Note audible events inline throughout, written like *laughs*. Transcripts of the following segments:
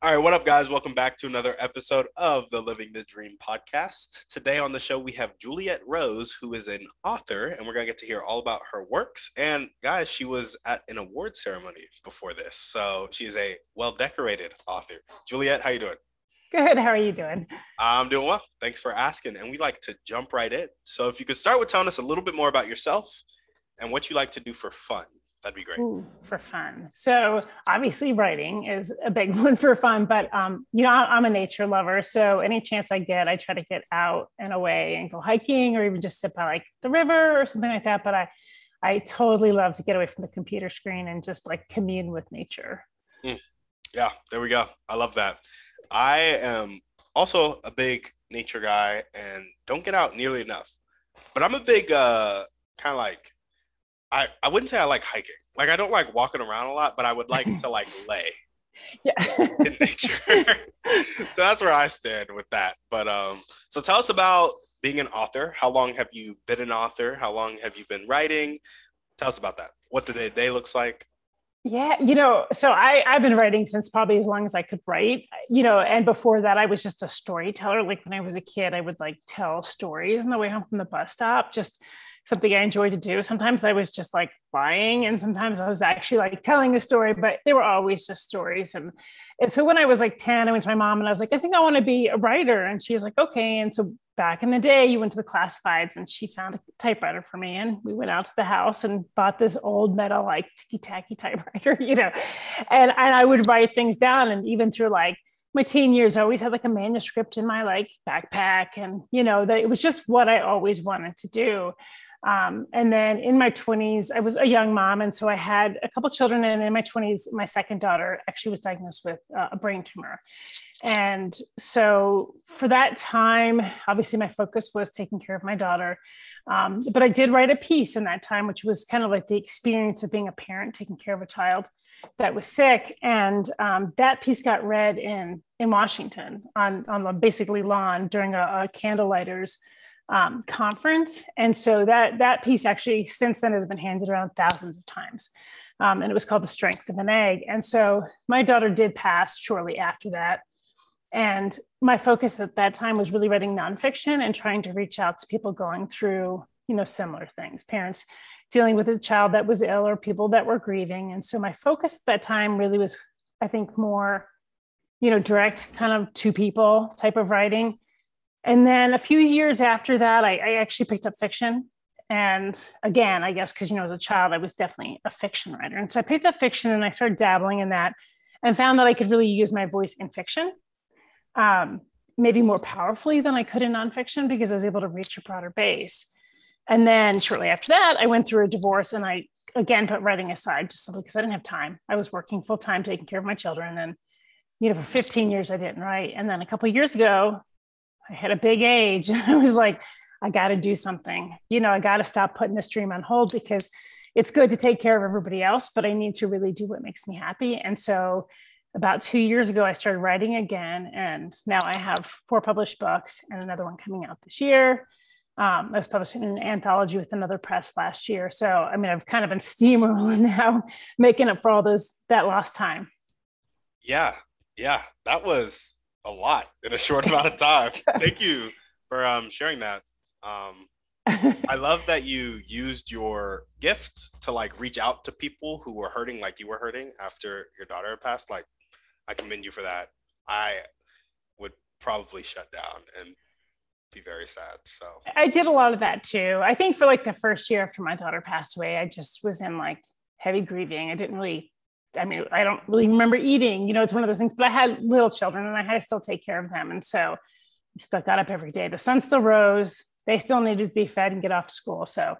All right, what up, guys? Welcome back to another episode of the Living the Dream podcast. Today on the show, we have Juliette Rose, who is an author, and we're going to get to hear all about her works. And guys, she was at an award ceremony before this, so she is a well-decorated author. Juliette, how you doing? Good. How are you doing? I'm doing well. Thanks for asking. And we like to jump right in. So if you could start with telling us a little bit more about yourself and what you like to do for fun. That'd be great. Ooh, for fun. So obviously writing is a big *laughs* one for fun, but um, you know, I'm a nature lover. So any chance I get, I try to get out and away and go hiking or even just sit by like the river or something like that. But I I totally love to get away from the computer screen and just like commune with nature. Mm. Yeah, there we go. I love that. I am also a big nature guy and don't get out nearly enough. But I'm a big uh kind of like I, I wouldn't say I like hiking. Like I don't like walking around a lot, but I would like *laughs* to like lay yeah. in nature. *laughs* so that's where I stand with that. But um, so tell us about being an author. How long have you been an author? How long have you been writing? Tell us about that. What the day day looks like. Yeah, you know, so I I've been writing since probably as long as I could write. You know, and before that I was just a storyteller. Like when I was a kid, I would like tell stories on the way home from the bus stop. Just something I enjoyed to do. Sometimes I was just like lying, and sometimes I was actually like telling a story, but they were always just stories. And and so when I was like 10, I went to my mom and I was like, I think I want to be a writer. And she was like, okay. And so back in the day, you went to the classifieds and she found a typewriter for me. And we went out to the house and bought this old metal, like ticky tacky typewriter, *laughs* you know. And, and I would write things down. And even through like my teen years, I always had like a manuscript in my like backpack. And, you know, that it was just what I always wanted to do. Um, and then in my 20s, I was a young mom. And so I had a couple children. And in my 20s, my second daughter actually was diagnosed with uh, a brain tumor. And so for that time, obviously, my focus was taking care of my daughter. Um, but I did write a piece in that time, which was kind of like the experience of being a parent, taking care of a child that was sick. And um, that piece got read in, in Washington on, on the basically lawn during a, a candlelighters um, conference. And so that that piece actually since then has been handed around thousands of times. Um, and it was called The Strength of an Egg. And so my daughter did pass shortly after that. And my focus at that time was really writing nonfiction and trying to reach out to people going through, you know, similar things, parents dealing with a child that was ill or people that were grieving. And so my focus at that time really was, I think, more, you know, direct kind of to people type of writing and then a few years after that, I, I actually picked up fiction. And again, I guess because, you know, as a child, I was definitely a fiction writer. And so I picked up fiction and I started dabbling in that and found that I could really use my voice in fiction, um, maybe more powerfully than I could in nonfiction because I was able to reach a broader base. And then shortly after that, I went through a divorce and I again put writing aside just simply because I didn't have time. I was working full time, taking care of my children. And, you know, for 15 years, I didn't write. And then a couple years ago, I hit a big age. *laughs* And I was like, I got to do something. You know, I got to stop putting this dream on hold because it's good to take care of everybody else, but I need to really do what makes me happy. And so, about two years ago, I started writing again, and now I have four published books and another one coming out this year. Um, I was published in an anthology with another press last year. So, I mean, I've kind of been *laughs* steamrolling now, making up for all those that lost time. Yeah, yeah, that was a lot in a short amount of time. *laughs* Thank you for um, sharing that. Um, I *laughs* love that you used your gift to like reach out to people who were hurting like you were hurting after your daughter passed. Like, I commend you for that. I would probably shut down and be very sad. So I did a lot of that too. I think for like the first year after my daughter passed away, I just was in like heavy grieving. I didn't really I mean, I don't really remember eating, you know, it's one of those things, but I had little children and I had to still take care of them. And so I still got up every day. The sun still rose. They still needed to be fed and get off to school. So,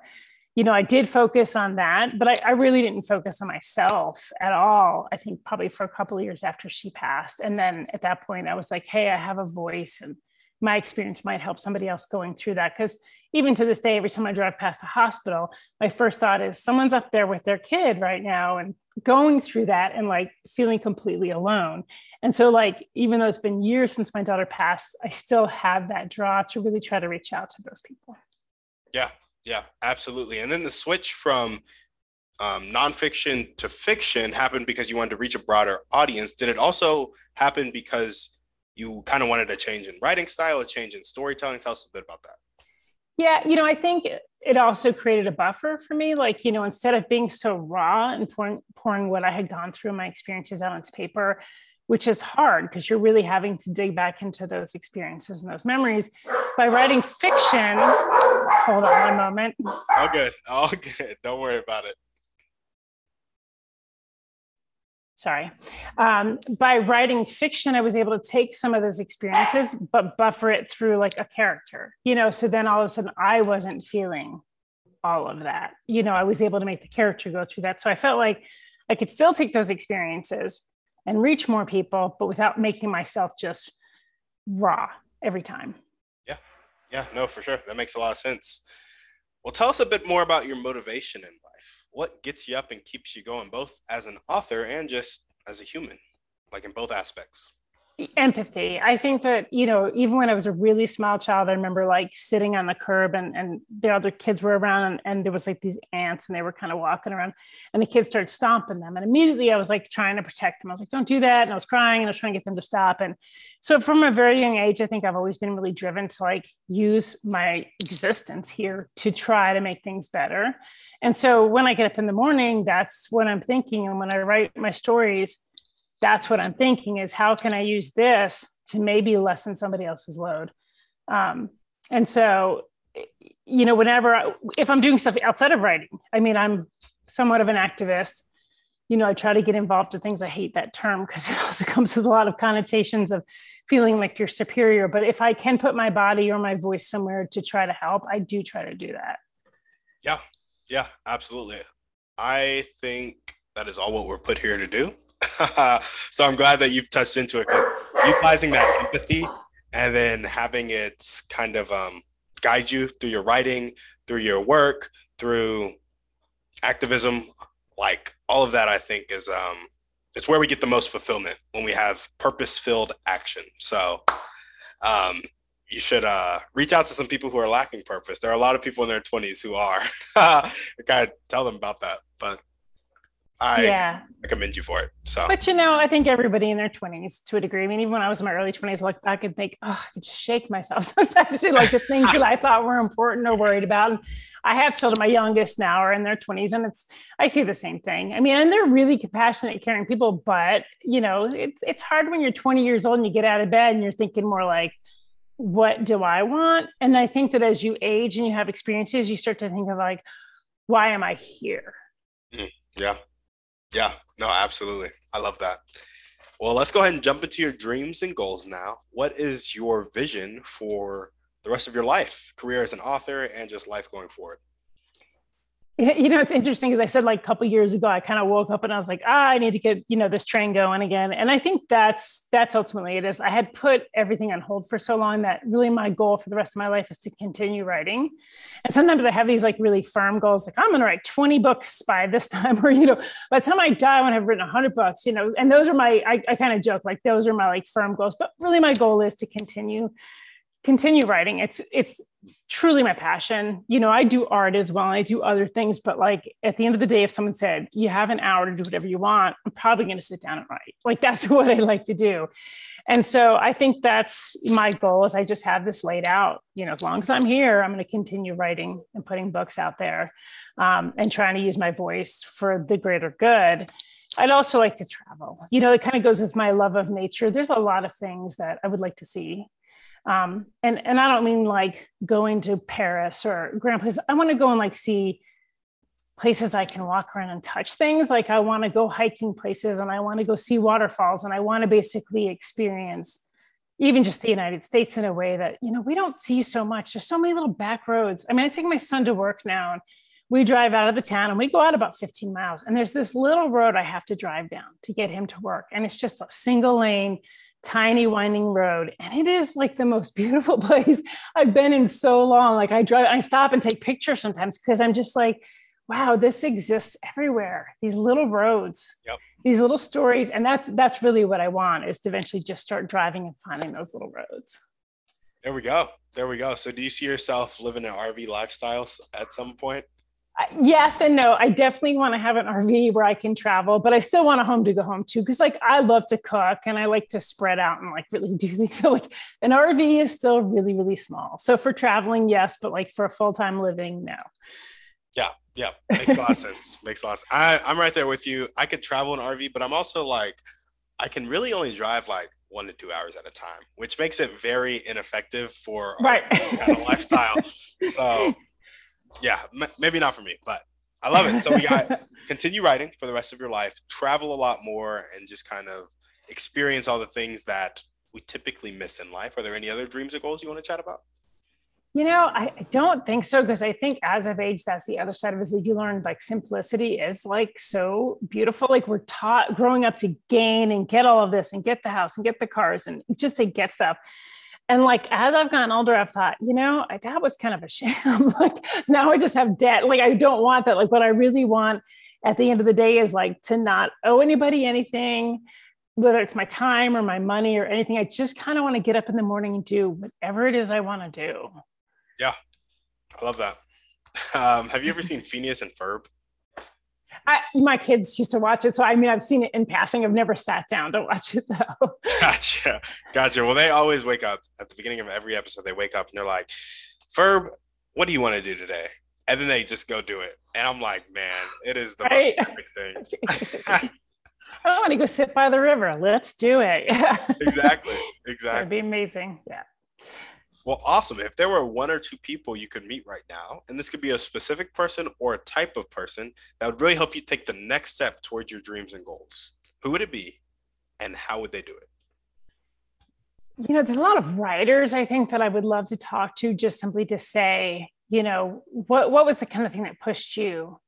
you know, I did focus on that, but I, I, really didn't focus on myself at all. I think probably for a couple of years after she passed. And then at that point, I was like, hey, I have a voice and my experience might help somebody else going through that. Because even to this day, every time I drive past a hospital, my first thought is someone's up there with their kid right now and going through that and like feeling completely alone. And so, like, even though it's been years since my daughter passed, I still have that draw to really try to reach out to those people. Yeah, yeah, absolutely. And then the switch from um, nonfiction to fiction happened because you wanted to reach a broader audience. Did it also happen because you kind of wanted a change in writing style, a change in storytelling? Tell us a bit about that. Yeah, you know, I think it also created a buffer for me. Like, you know, instead of being so raw and pouring, pouring what I had gone through, my experiences out onto paper, which is hard because you're really having to dig back into those experiences and those memories. By writing fiction, hold on one moment. All good. All *laughs* good. Don't worry about it. Sorry. Um, by writing fiction, I was able to take some of those experiences, but buffer it through like a character, you know. So then all of a sudden, I wasn't feeling all of that. You know, I was able to make the character go through that. So I felt like I could still take those experiences and reach more people, but without making myself just raw every time. Yeah. Yeah. No, for sure. That makes a lot of sense. Well, tell us a bit more about your motivation in life. What gets you up and keeps you going, both as an author and just as a human, like in both aspects? Empathy. I think that you know even when i was a really small child i remember like sitting on the curb and and the other kids were around and, and there was like these ants and they were kind of walking around and the kids started stomping them. And immediately i was like trying to protect them. I was like don't do that. And i was crying and i was trying to get them to stop. And so from a very young age i think i've always been really driven to like use my existence here to try to make things better. And so when i get up in the morning that's what i'm thinking. And when i write my stories that's what I'm thinking is how can I use this to maybe lessen somebody else's load? Um, and so, you know, whenever, I, if I'm doing stuff outside of writing, I mean, I'm somewhat of an activist. You know, I try to get involved in things. I hate that term because it *laughs* also comes with a lot of connotations of feeling like you're superior. But if I can put my body or my voice somewhere to try to help, I do try to do that. Yeah, yeah, absolutely. I think that is all what we're put here to do. *laughs* so I'm glad that you've touched into it because utilizing that empathy and then having it kind of um, guide you through your writing, through your work, through activism, like all of that, I think is um, it's where we get the most fulfillment when we have purpose-filled action. So um, you should uh, reach out to some people who are lacking purpose. There are a lot of people in their 20s who are. *laughs* I gotta tell them about that, but I yeah. commend you for it. So, but you know, I think everybody in their 20s to a degree. I mean, even when I was in my early 20s, I look back and think, oh, I could just shake myself *laughs* sometimes like the things that I thought were important or worried about. And I have children, my youngest now are in their 20s, and it's I see the same thing. I mean, and they're really compassionate, caring people, but you know, it's it's hard when you're 20 years old and you get out of bed and you're thinking more like, what do I want? And I think that as you age and you have experiences, you start to think of like, why am I here? Mm, yeah. Yeah, no, absolutely. I love that. Well, let's go ahead and jump into your dreams and goals now. What is your vision for the rest of your life, career as an author, and just life going forward? *laughs* you know it's interesting because i said like a couple years ago i kind of woke up and i was like ah i need to get you know this train going again. And i think that's that's ultimately it is. I had put everything on hold for so long that really my goal for the rest of my life is to continue writing. And sometimes i have these like really firm goals like i'm going to write 20 books by this *laughs* time or you know by the time i die i want to have written 100 books you know? And those are my i, I kind of joke like those are my like firm goals. But really my goal is to continue continue writing. It's it's truly my passion. You know i do art as well i do other things but like at the end of the day if someone said you have an hour to do whatever you want i'm probably going to sit down and write. *laughs* Like that's *laughs* what i like to do. And so i think that's my goal is i just have this laid out you know as long as i'm here i'm going to continue writing and putting books out there um, and trying to use my voice for the greater good. I'd also like to travel. You know, it kind of goes with my love of nature. There's a lot of things that I would like to see um, and and I don't mean like going to Paris or grand places. I want to go and like see places I can walk around and touch things. Like I want to go hiking places and I want to go see waterfalls and I want to basically experience even just the United States in a way that you know we don't see so much. There's so many little back roads. I mean, I take my son to work now, and we drive out of the town and we go out about 15 miles. And there's this little road I have to drive down to get him to work. And it's just a single lane, tiny winding road. And it is like the most *laughs* beautiful place I've been in so long. Like I drive, I stop and take pictures sometimes because I'm just like, wow, this exists everywhere. These little roads, yep. these little stories. And that's that's really what I want is to eventually just start driving and finding those little roads. There we go. There we go. So do you see yourself living an RV lifestyle at some point? Yes and no. I definitely want to have an RV where I can travel, but I still want a home to go home to because, like, I love to cook and I like to spread out and like really do things. *laughs* So, like, an RV is still really, really small. So, for traveling, yes, but like for a full time living, no. Yeah, yeah, makes a lot of sense. *laughs* Makes a lot. Of sense. I, I'm right there with you. I could travel an RV, but I'm also like, I can really only drive like one to two hours at a time, which makes it very ineffective for right kind of lifestyle. *laughs* So yeah, m- maybe not for me, but I love it. So we got *laughs* continue writing for the rest of your life, travel a lot more, and just kind of experience all the things that we typically miss in life. Are there any other dreams or goals you want to chat about? You know, I, don't think so because I think as of age, that's the other side of it is that you learn like simplicity is like so beautiful. Like we're taught growing up to gain and get all of this and get the house and get the cars and just to get stuff and like as I've gotten older, I've thought, you know, that was kind of a sham. *laughs* like now I just have debt. Like I don't want that. Like what I really want at the end of the day is like to not owe anybody anything, whether it's my time or my money or anything. I just kind of want to get up in the morning and do whatever it is I want to do. Yeah, I love that. *laughs* Um, have you ever seen Phineas and Ferb? I, my kids used to watch it, so I mean, I've seen it in passing. I've never sat down to watch it though. *laughs* *laughs* Gotcha, gotcha. Well, they always wake up at the beginning of every episode. They wake up and they're like, "Ferb, what do you want to do today?" And then they just go do it, and I'm like, "Man, it is the right? most perfect thing." *laughs* I want to go sit by the river. Let's do it. exactly. Exactly. That'd be amazing. Yeah. Well, awesome. If there were one or two people you could meet right now, and this could be a specific person or a type of person that would really help you take the next step towards your dreams and goals, who would it be and how would they do it? You know, there's a lot of writers I think that I would love to talk to just simply to say, you know, what what was the kind of thing that pushed you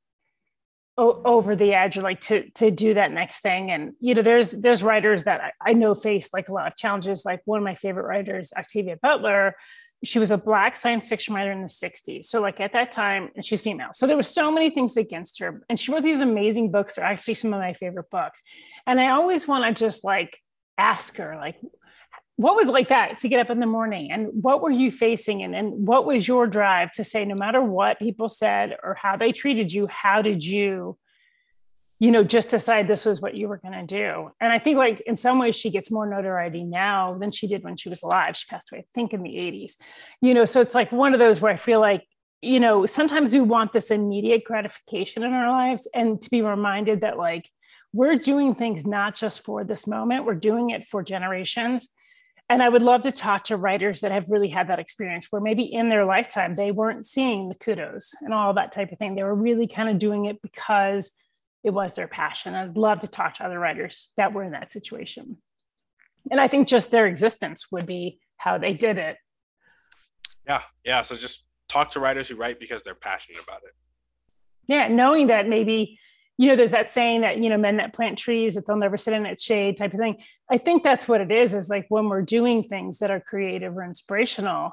over the edge or like to to do that next thing and you know there's there's writers that I, I know faced like a lot of challenges like one of my favorite writers octavia butler she was a black science fiction writer in the 60s so like at that time and she's female so there was so many things against her and she wrote these amazing books they're actually some of my favorite books and i always want to just like ask her like what was like that to get up in the morning? And what were you facing? And, and what was your drive to say no matter what people said or how they treated you how did you you know just decide this was what you were going to do? And i think like in some ways she gets more notoriety now than she did when she was alive. She passed away i think in the 80s you know so it's like one of those where i feel like you know sometimes we want this immediate gratification in our lives and to be reminded that like we're doing things not just for this moment. We're doing it for generations and I would love to talk to writers that have really had that experience where maybe in their lifetime they weren't seeing the kudos and all that type of thing. They were really kind of doing it because it was their passion. I'd love to talk to other writers that were in that situation. And I think just their existence would be how they did it. Yeah. Yeah. So just talk to writers who write because they're passionate about it. Yeah. Knowing that maybe you know, there's that saying that, you know, men that plant trees that they'll never sit in its shade type of thing. I think that's what it is, is like when we're doing things that are creative or inspirational,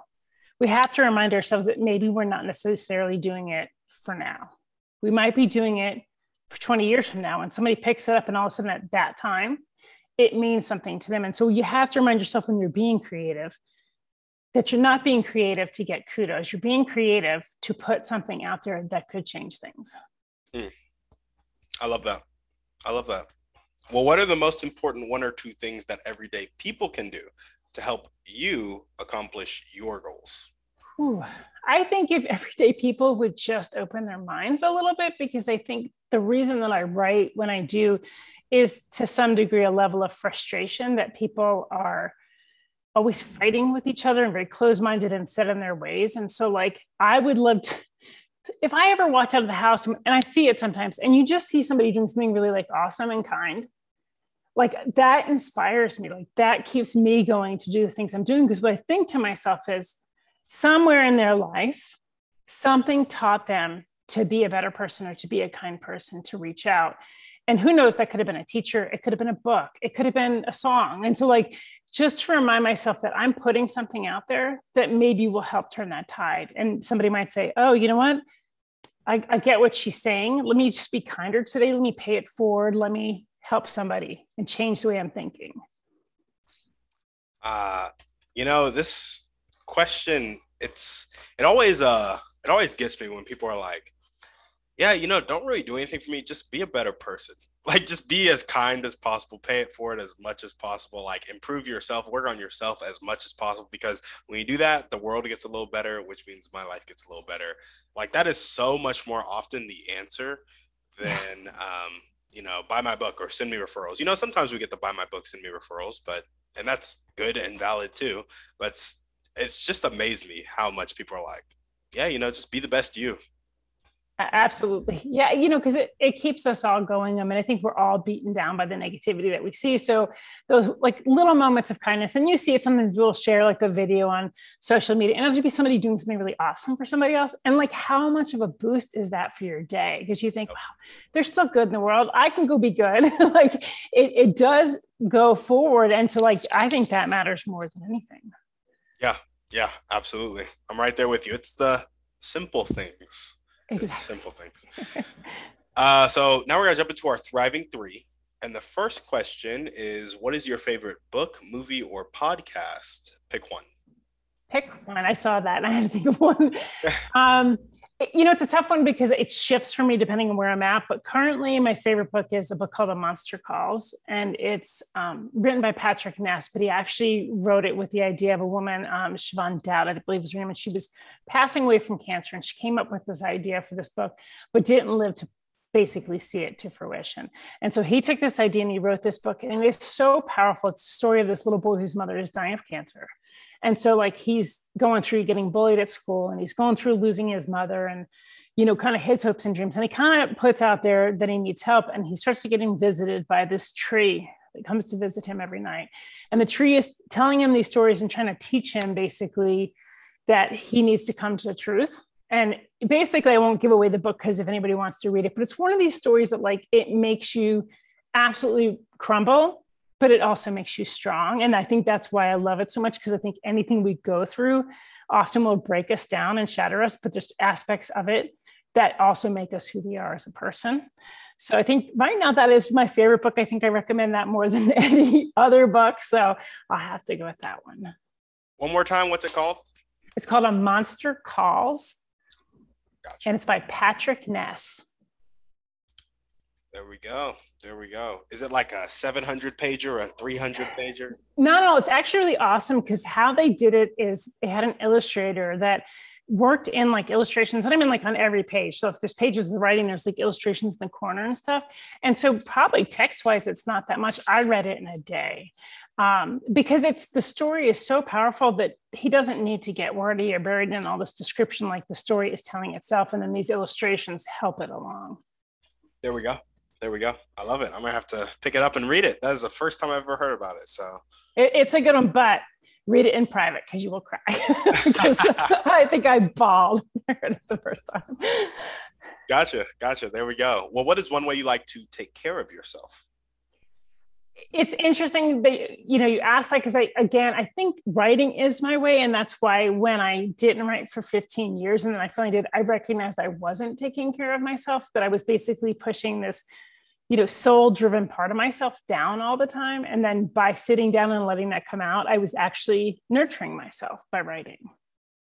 we have to remind ourselves that maybe we're not necessarily doing it for now. We might be doing it for 20 years from now. And somebody picks it up and all of a sudden at that time, it means something to them. And so you have to remind yourself when you're being creative that you're not being creative to get kudos. You're being creative to put something out there that could change things. Mm. I love that. I love that. Well, what are the most important one or two things that everyday people can do to help you accomplish your goals? Ooh, I think if everyday people would just open their minds a little bit, because I think the reason that I write when I do is to some degree a level of frustration that people are always fighting with each other and very close minded and set in their ways. And so, like, I would love to, if I ever walked out of the house and I see it sometimes, and you just see somebody doing something really like awesome and kind, like that inspires me. Like that keeps me going to do the things I'm doing. Because what I think to myself is somewhere in their life, something taught them to be a better person or to be a kind person to reach out and who knows that could have been a teacher it could have been a book it could have been a song and so like just to remind myself that i'm putting something out there that maybe will help turn that tide and somebody might say oh you know what I, I get what she's saying let me just be kinder today let me pay it forward let me help somebody and change the way i'm thinking uh you know this question it's it always uh it always gets me when people are like yeah, you know, don't really do anything for me. Just be a better person. Like, just be as kind as possible. Pay it forward as much as possible. Like, improve yourself. Work on yourself as much as possible. Because when you do that, the world gets a little better, which means my life gets a little better. Like, that is so much more often the answer than, um, you know, buy my book or send me referrals. You know, sometimes we get the buy my book, send me referrals, but and that's good and valid too. But it's, it's just amazed me how much people are like, yeah, you know, just be the best you. Absolutely. *laughs* Yeah. You know, because it, it keeps us all going. I mean, I think we're all beaten down by the negativity that we see. So those like little moments of kindness, and you see it, sometimes we'll share like a video on social media and it'll just be somebody doing something really awesome for somebody else. And like, how much of a boost is that for your day? Because you think, wow, they're still good in the world. I can go be good. *laughs* like it, it does go forward. And so like, I think that matters more than anything. Yeah. Yeah, absolutely. I'm right there with you. It's the simple things Exactly. Simple things. uh, so now we're gonna jump into our thriving three. And the first question is what is your favorite book, movie, or podcast? Pick one. Pick one. I saw that and I had to think of one. *laughs* um, you know, it's a tough one because it shifts for me depending on where I'm at. But currently, my favorite book is a book called The Monster Calls, and it's um, written by Patrick Ness. But he actually wrote it with the idea of a woman, um, Siobhan Dowd, I believe was her name, and she was passing away from cancer, and she came up with this idea for this book, but didn't live to basically see it to fruition. And so he took this idea and he wrote this book, and it's so powerful. It's the story of this little boy whose mother is dying of cancer and so like he's going through getting bullied at school and he's going through losing his mother and you know kind of his hopes and dreams. And he kind of puts out there that he needs help and he starts to getting visited by this tree that comes to visit him every night. And the tree is telling him these stories and trying to teach him basically that he needs to come to the truth. And basically i won't give away the book because if anybody wants to read it but it's one of these stories that like it makes you absolutely crumble but it also makes you strong. And I think that's why I love it so much because I think anything we go through often will break us down and shatter us, but there's aspects of it that also make us who we are as a person. So I think right now that is my favorite book. I think I recommend that more *laughs* than any other book. So I'll have to go with that one. One more time, what's it called? It's called A Monster Calls. Gotcha. And it's by Patrick Ness. There we go. There we go. Is it like a 700 pager or a 300 pager? No, no, it's actually really awesome because how they did it is they had an illustrator that worked in like illustrations and I mean like on every page. So if there's pages of writing, there's like illustrations in the corner and stuff. And so probably text wise, it's not that much. I read it in a day um, because it's the story is so powerful that he doesn't need to get wordy or buried in all this description. Like the story is telling itself, and then these illustrations help it along. There we go. There we go. I love it. I'm gonna have to pick it up and read it. That is the first time I've ever heard about it. So it, it's a good one, but read it in private because you will cry. *laughs* Because *laughs* I think I bawled the first time. Gotcha, gotcha. There we go. Well, what is one way you like to take care of yourself? It's interesting that you know you asked that because I again I think writing is my way, and that's why when I didn't write for 15 years and then I finally did, I recognized I wasn't taking care of myself, that I was basically pushing this, you know, soul-driven part of myself down all the time. And then by sitting down and letting that come out, I was actually nurturing myself by writing.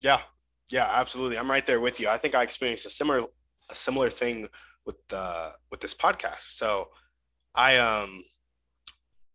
Yeah, yeah, absolutely. I'm right there with you. I think I experienced a similar a similar thing with uh with this podcast. So I um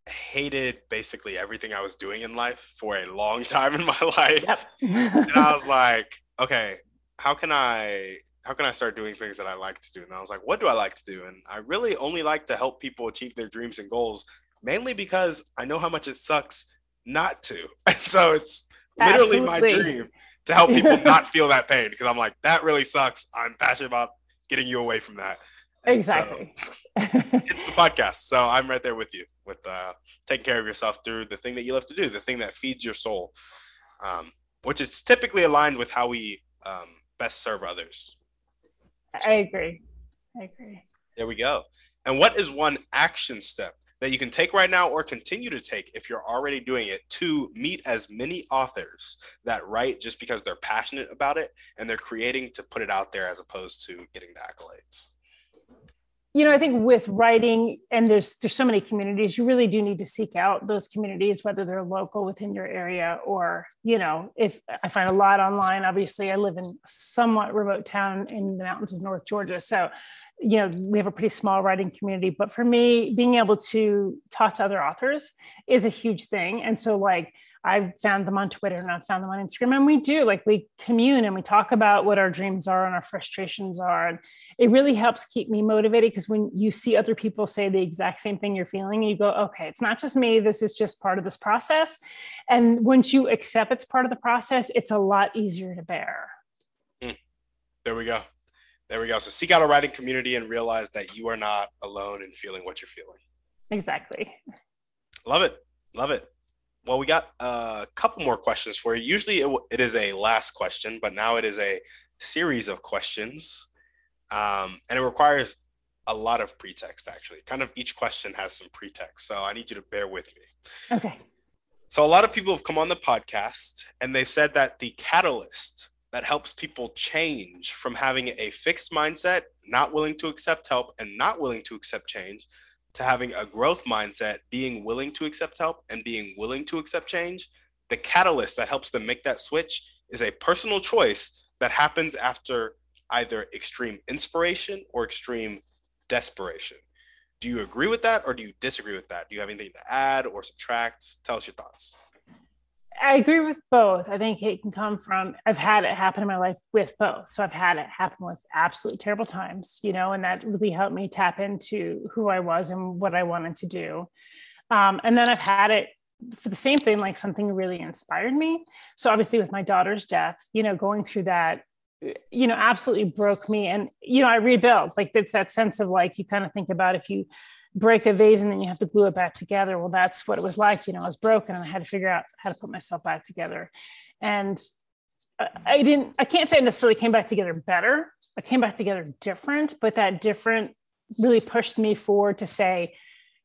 hated basically everything I was doing in life for a long *laughs* time in my life. Yep. *laughs* and I was like, okay, how can I how can I start doing things that I like to do? And I was like, what do I like to do? And I really only like to help people achieve their dreams and goals, mainly because I know how much it sucks not to. *laughs* And so it's literally Absolutely. my dream to help people not feel that pain because I'm like, that really sucks. I'm passionate about getting you away from that. Exactly. So, it's the podcast. So I'm right there with you with uh, taking care of yourself through the thing that you love to do, the thing that feeds your soul, um, which is typically aligned with how we um, best serve others. I agree. I agree. There we go. And what is one action step that you can take right now or continue to take if you're already doing it to meet as many authors that write just because they're passionate about it and they're creating to put it out there as opposed to getting the accolades? You know i think with writing and there's there's so many communities you really do need to seek out those communities whether they're local within your area or you know if i find a lot online obviously i live in a somewhat remote town in the mountains of north georgia. So you know we have a pretty small writing community but for me being able to talk to other authors is a huge thing. And so like I've found them on Twitter and I've found them on Instagram. And we do like we commune and we talk about what our dreams are and our frustrations are. And it really helps keep me motivated because when you see other people say the exact same thing you're feeling, you go, okay, it's not just me. This is just part of this process. And once you accept it's part of the process, it's a lot easier to bear. Mm. There we go. There we go. So seek out a writing community and realize that you are not alone in feeling what you're feeling. Exactly. Love it. Love it. Well, we got a couple more questions for you. Usually it, it is a last question, but now it is a series of questions. Um, and it requires a lot of pretext, actually. Kind of each question has some pretext. So I need you to bear with me. Okay. So a lot of people have come on the podcast and they've said that the catalyst that helps people change from having a fixed mindset, not willing to accept help, and not willing to accept change to having a growth mindset, being willing to accept help and being willing to accept change, the catalyst that helps them make that switch is a personal choice that happens after either extreme inspiration or extreme desperation. Do you agree with that or do you disagree with that? Do you have anything to add or subtract? Tell us your thoughts. I agree with both. I think it can come from, I've had it happen in my life with both. So I've had it happen with absolute terrible times, you know, and that really helped me tap into who I was and what I wanted to do. Um, and then I've had it for the same thing, like something really inspired me. So obviously, with my daughter's death, you know, going through that, you know, absolutely broke me. And, you know, I rebuilt. Like it's that sense of like, you kind of think about if you, break a vase and then you have to glue it back together. Well, that's what it was like. You know, I was broken and I had to figure out how to put myself back together. And I didn't, I can't say I necessarily came back together better. I came back together different, but that different really pushed me forward to say,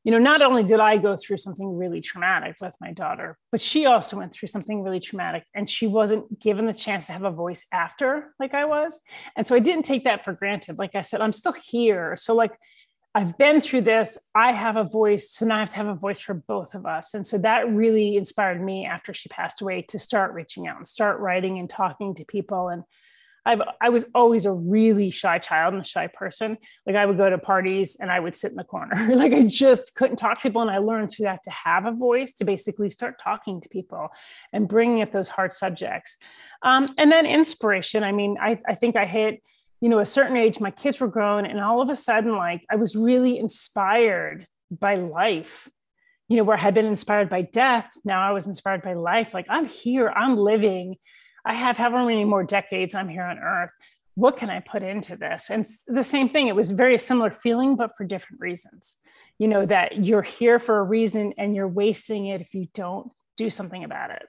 you know, not only did I go through something really traumatic with my daughter, but she also went through something really traumatic and she wasn't given the chance to have a voice after like I was. And so I didn't take that for granted. Like I said, I'm still here. So, like, I've been through this. I have a voice. So now I have to have a voice for both of us. And so that really inspired me after she passed away to start reaching out and start writing and talking to people. And I've, I was always a really shy child and a shy person. Like I would go to parties and I would sit in the corner. *laughs* like I just couldn't talk to people. And I learned through that to have a voice to basically start talking to people and bringing up those hard subjects. Um, and then inspiration. I mean, I, I think I hit you know, a certain age, my kids were grown, and all of a sudden, like I was really inspired by life. You know, where I had been inspired by death, now I was inspired by life. Like I'm here, I'm living. I have however many more decades I'm here on earth. What can I put into this? And the same thing, it was very similar feeling, but for different reasons. You know, that you're here for a reason and you're wasting it if you don't do something about it.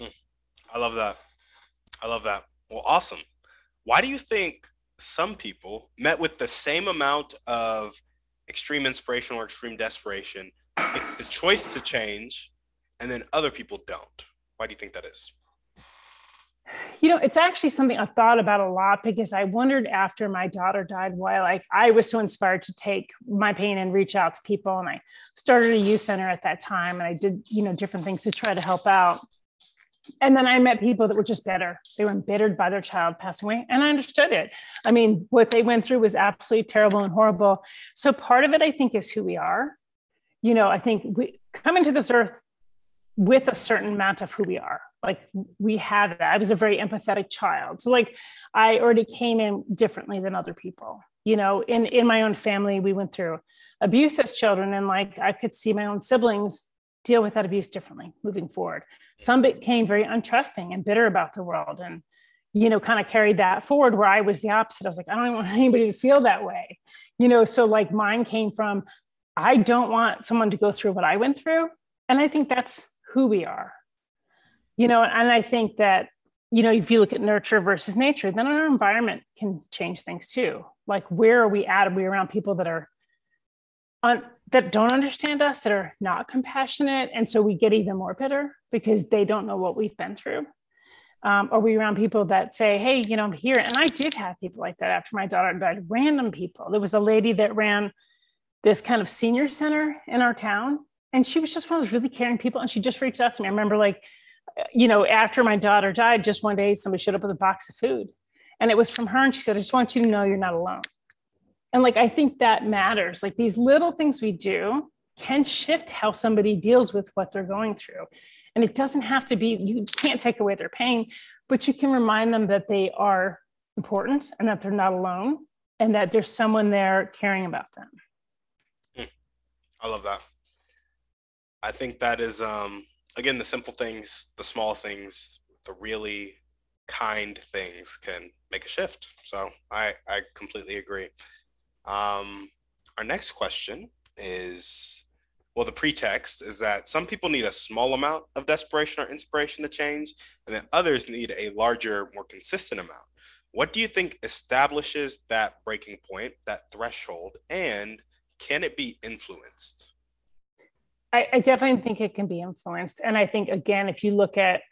Mm. I love that. I love that. Well, awesome. Why do you think some people met with the same amount of extreme inspiration or extreme desperation, the choice to change, and then other people don't? Why do you think that is? You know, it's actually something I've thought about a lot because I wondered after my daughter died why like I was so inspired to take my pain and reach out to people. And I started a youth center at that time and I did, you know, different things to try to help out and then I met people that were just bitter. They were embittered by their child passing away, and I understood it. I mean, what they went through was absolutely terrible and horrible. So part of it, I think, is who we are. You know, I think we come into this earth with a certain amount of who we are. Like we have that. I was a very empathetic child, so like I already came in differently than other people. You know, in in my own family, we went through abuse as children, and like I could see my own siblings deal with that abuse differently moving forward. Some became very untrusting and bitter about the world and, you know, kind of carried that forward where I was the opposite. I was like, I don't want *laughs* anybody to feel that way, you know, so like mine came from, I don't want someone to go through what I went through. And I think that's who we are, you know, and I think that you know, if you look at nurture versus nature, then our environment can change things too. Like where are we at? Are we around people that are on that don't understand us, that are not compassionate, and so we get even more bitter because they don't know what we've been through? Um, are we around people that say, "Hey, you know, I'm here"? And I did have people like that after my daughter died. Random people. There was a lady that ran this kind of senior center in our town, and she was just one of those really caring people. And she just reached out to me. I remember, like, you know, after my daughter died, just one day somebody showed up with a box of food, and it was from her. And she said, "I just want you to know you're not alone." And like, I think that matters. Like these little things we do can shift how somebody deals with what they're going through. And it doesn't have to be, you can't take away their pain, but you can remind them that they are important and that they're not alone and that there's someone there caring about them. Hmm. I love that. I think that is, um, again, the simple things, the small things, the really kind things can make a shift. So I, I completely agree. Um, our next question is well, the pretext is that some people need a small amount of desperation or inspiration to change, and then others need a larger, more consistent amount. What do you think establishes that breaking point, that threshold, and can it be influenced? I, I definitely think it can be influenced. And I think, again, if you look at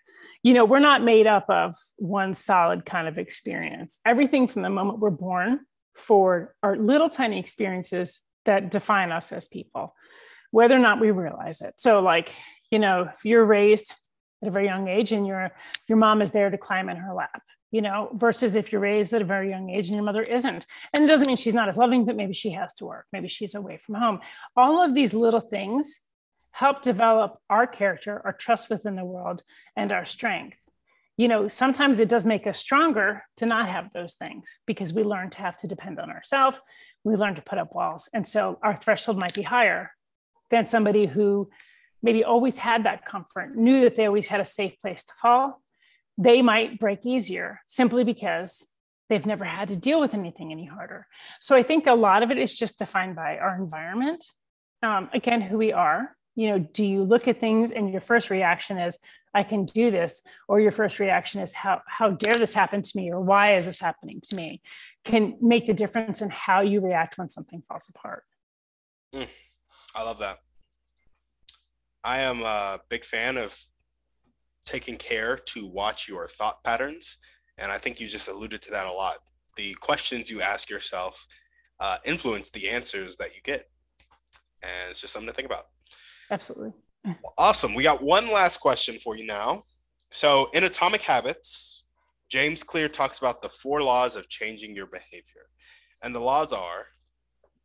you know, we're not made up of one solid kind of experience. Everything from the moment we're born for our little tiny experiences that define us as people, whether or not we realize it. So, like, you know, if you're raised at a very young age and your your mom is there to climb in her lap, you know, versus if you're raised at a very young age and your mother isn't. And it doesn't mean she's not as loving, but maybe she has to work, maybe she's away from home. All of these little things help develop our character, our trust within the world, and our strength you know, sometimes it does make us stronger to not have those things because we learn to have to depend on ourselves. We learn to put up walls. And so our threshold might be higher than somebody who maybe always had that comfort, knew that they always had a safe place to fall. They might break easier simply because they've never had to deal with anything any harder. So I think a lot of it is just defined by our environment. Um, again, who we are, you know do you look at things and your first reaction is i can do this or your first reaction is how how dare this happen to me or why is this happening to me? can make the difference in how you react when something falls apart. Mm, i love that. I am a big fan of taking care to watch your thought patterns and i think you just alluded to that a lot. The questions you ask yourself uh, influence the answers that you get and it's just something to think about Absolutely. Awesome. We got one last question for you now. So, in Atomic Habits, James Clear talks about the four laws of changing your behavior. And the laws are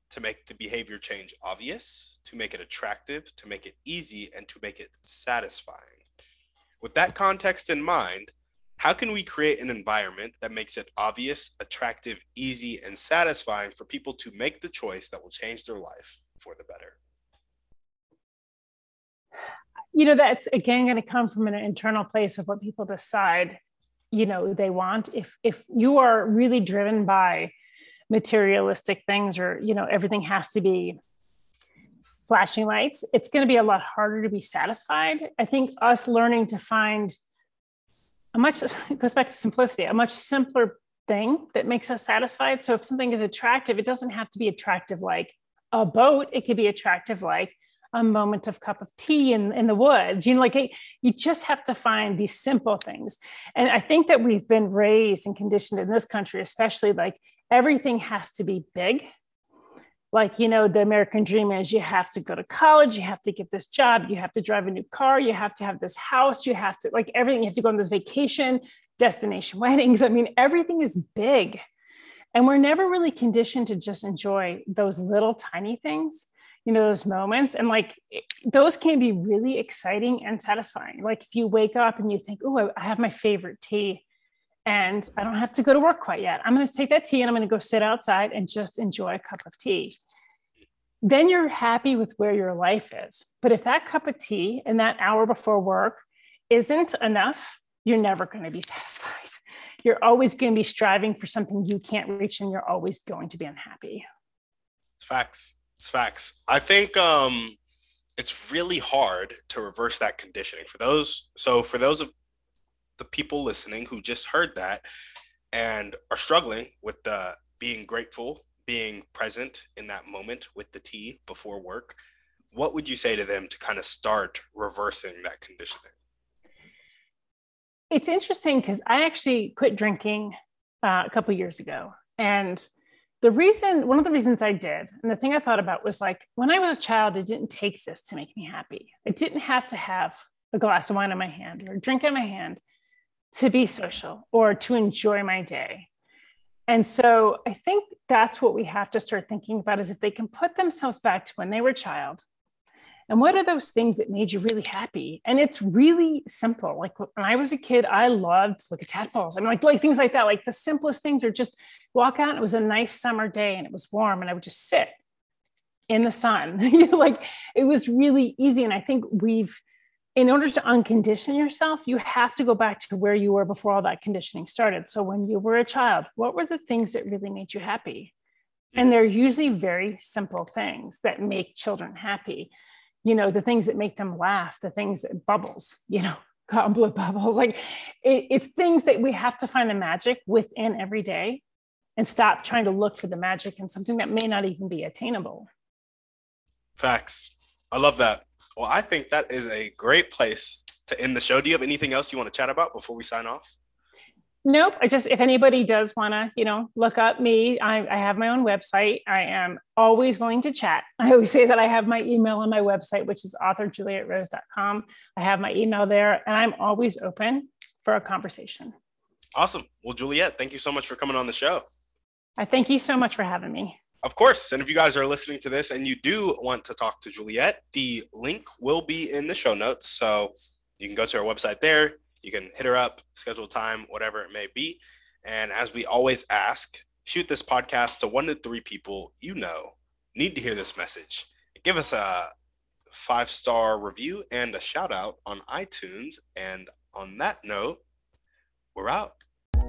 to make the behavior change obvious, to make it attractive, to make it easy, and to make it satisfying. With that context in mind, how can we create an environment that makes it obvious, attractive, easy, and satisfying for people to make the choice that will change their life for the better? You know that's again going to come from an internal place of what people decide you know they want. If if you are really driven by materialistic things or you know everything has to be flashing lights it's going to be a lot harder to be satisfied. I think us learning to find a much goes back to simplicity a much simpler thing that makes us satisfied. So if something is attractive it doesn't have to be attractive like a boat. It could be attractive like a moment of cup of tea in, in the woods. You know like you just have to find these simple things. And i think that we've been raised and conditioned in this country especially like everything has to be big. Like you know the american dream is you have to go to college you have to get this job you have to drive a new car you have to have this house you have to like everything you have to go on this vacation destination *laughs* weddings. I mean everything is big. And we're never really conditioned to just enjoy those little tiny things you know those moments. And like those can be really exciting and satisfying. Like if you wake up and you think oh i have my favorite tea and i don't have to go to work quite yet. I'm going to take that tea and i'm going to go sit outside and just enjoy a cup of tea. Then you're happy with where your life is. But if that cup of tea and that hour before work isn't enough you're never going to be *laughs* satisfied. You're always going to be striving for something you can't reach and you're always going to be unhappy. It's facts it's facts. I think um, it's really hard to reverse that conditioning for those. So for those of the people listening who just heard that and are struggling with the being grateful, being present in that moment with the tea before work, what would you say to them to kind of start reversing that conditioning? It's interesting because I actually quit drinking uh, a couple years ago. And the reason, one of the reasons I did, and the thing I thought about was like when I was a child, it didn't take this to make me happy. I didn't have to have a glass of wine in my hand or a drink in my hand to be social or to enjoy my day. And so I think that's what we have to start thinking about is if they can put themselves back to when they were child and what are those things that made you really happy? And it's really simple. Like when I was a kid, I loved like a tadpoles. I mean, like, like things like that. Like the simplest things are just walk out. And it was a nice summer day and it was warm, and I would just sit in the sun. *laughs* like it was really easy. And I think we've, in order to uncondition yourself, you have to go back to where you were before all that conditioning started. So when you were a child, what were the things that really made you happy? And mm. they're usually very simple things that make children happy you know the things that make them laugh the things that bubbles you know *laughs* goblet bubbles. Like it, it's things that we have to find the magic within every day and stop trying to look for the magic in something that may not even be attainable. Facts. I love that. Well i think that is a great place to end the show. Do you have anything else you want to chat about before we sign off Nope. I just, if anybody does want to, you know, look up me, I, I, have my own website. I am always willing to chat. *laughs* I always say that I have my email on my website, which is authorjulietrose.com. I have my email there and I'm always open for a conversation. Awesome. Well, Juliet, thank you so much for coming on the show. I thank you so much for having me. Of course. And if you guys are listening to this and you do want to talk to Juliet, the link will be in the show notes. So you can go to our website there you can hit her up, schedule time, whatever it may be. And as we always ask, shoot this podcast to one to three people you know need to hear this message. Give us a five star review and a shout out on iTunes. And on that note, we're out.